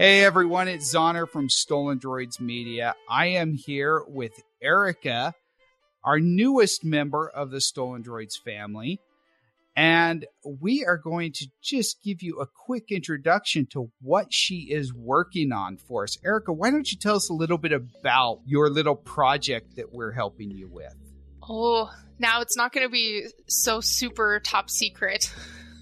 Hey everyone, it's Zohner from Stolen Droids Media. I am here with Erika, our newest member of the Stolen Droids family. And we are going to just give you a quick introduction to what she is working on for us. Erika, why don't you tell us a little bit about your little project that we're helping you with? Oh, now it's not going to be so super top secret.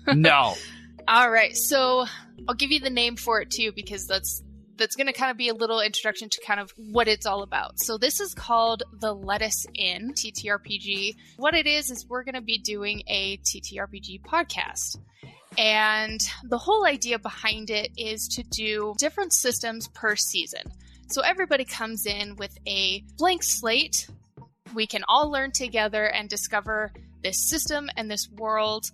no. All right, so I'll give you the name for it too because that's that's going to kind of be a little introduction to kind of what it's all about. So this is called the Lettuce Inn TTRPG. What it is is we're going to be doing a TTRPG podcast. And the whole idea behind it is to do different systems per season. So everybody comes in with a blank slate. We can all learn together and discover this system and this world.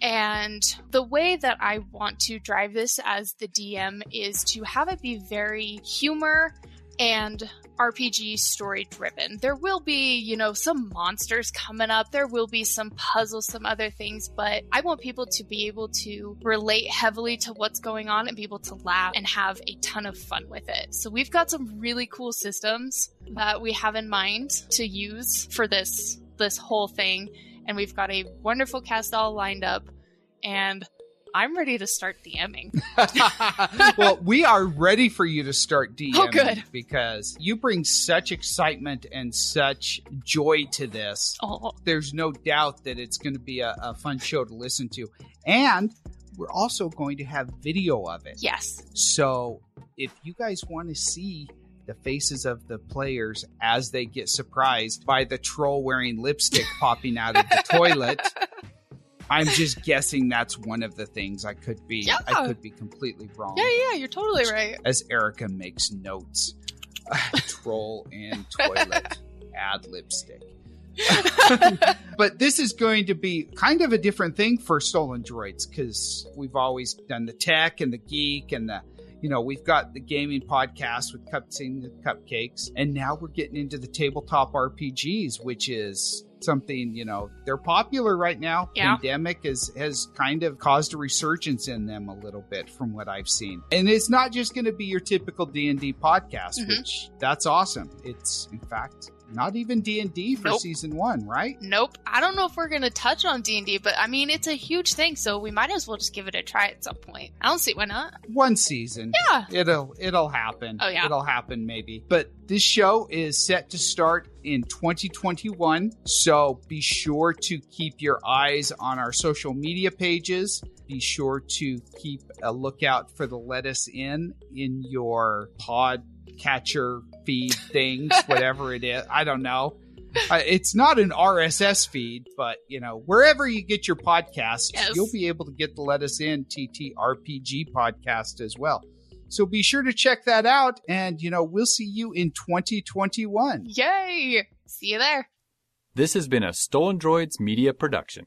And the way that I want to drive this as the DM is to have it be very humor and RPG story driven. There will be, you know, some monsters coming up. There will be some puzzles, some other things, but I want people to be able to relate heavily to what's going on and be able to laugh and have a ton of fun with it. So we've got some really cool systems that we have in mind to use for this this whole thing and we've got a wonderful cast all lined up, and I'm ready to start DMing. well, we are ready for you to start oh, DMing. Oh, good. Because you bring such excitement and such joy to this. Oh. There's no doubt that it's going to be a, a fun show to listen to. And we're also going to have video of it. Yes. So if you guys want to see the faces of the players as they get surprised by the troll wearing lipstick popping out of the toilet. I'm just guessing that's one of the things I could be. Yeah. I could be completely wrong. Yeah, yeah, you're totally right. As Erika makes notes, troll and toilet add lipstick. but this is going to be kind of a different thing for stolen droids because we've always done the tech and the geek and the you know, we've got the gaming podcast with Cutscene the Cupcakes, and now we're getting into the tabletop RPGs, which is something you know they're popular right now yeah. pandemic has has kind of caused a resurgence in them a little bit from what i've seen and it's not just going to be your typical d&d podcast mm-hmm. which that's awesome it's in fact not even D&D for nope. season 1, right? Nope. I don't know if we're going to touch on D&D, but I mean it's a huge thing, so we might as well just give it a try at some point. I don't see why not. One season. Yeah. It'll it'll happen. Oh yeah. It'll happen maybe. But this show is set to start in 2021, so be sure to keep your eyes on our social media pages. Be sure to keep a lookout for the Lettuce Inn in your pod catcher feed things, whatever it is. I don't know. Uh, it's not an RSS feed, but you know, wherever you get your podcasts, yes. you'll be able to get the Lettuce Inn TTRPG podcast as well. So be sure to check that out, and you know, we'll see you in 2021. Yay! See you there. This has been a Stolen Droids media production.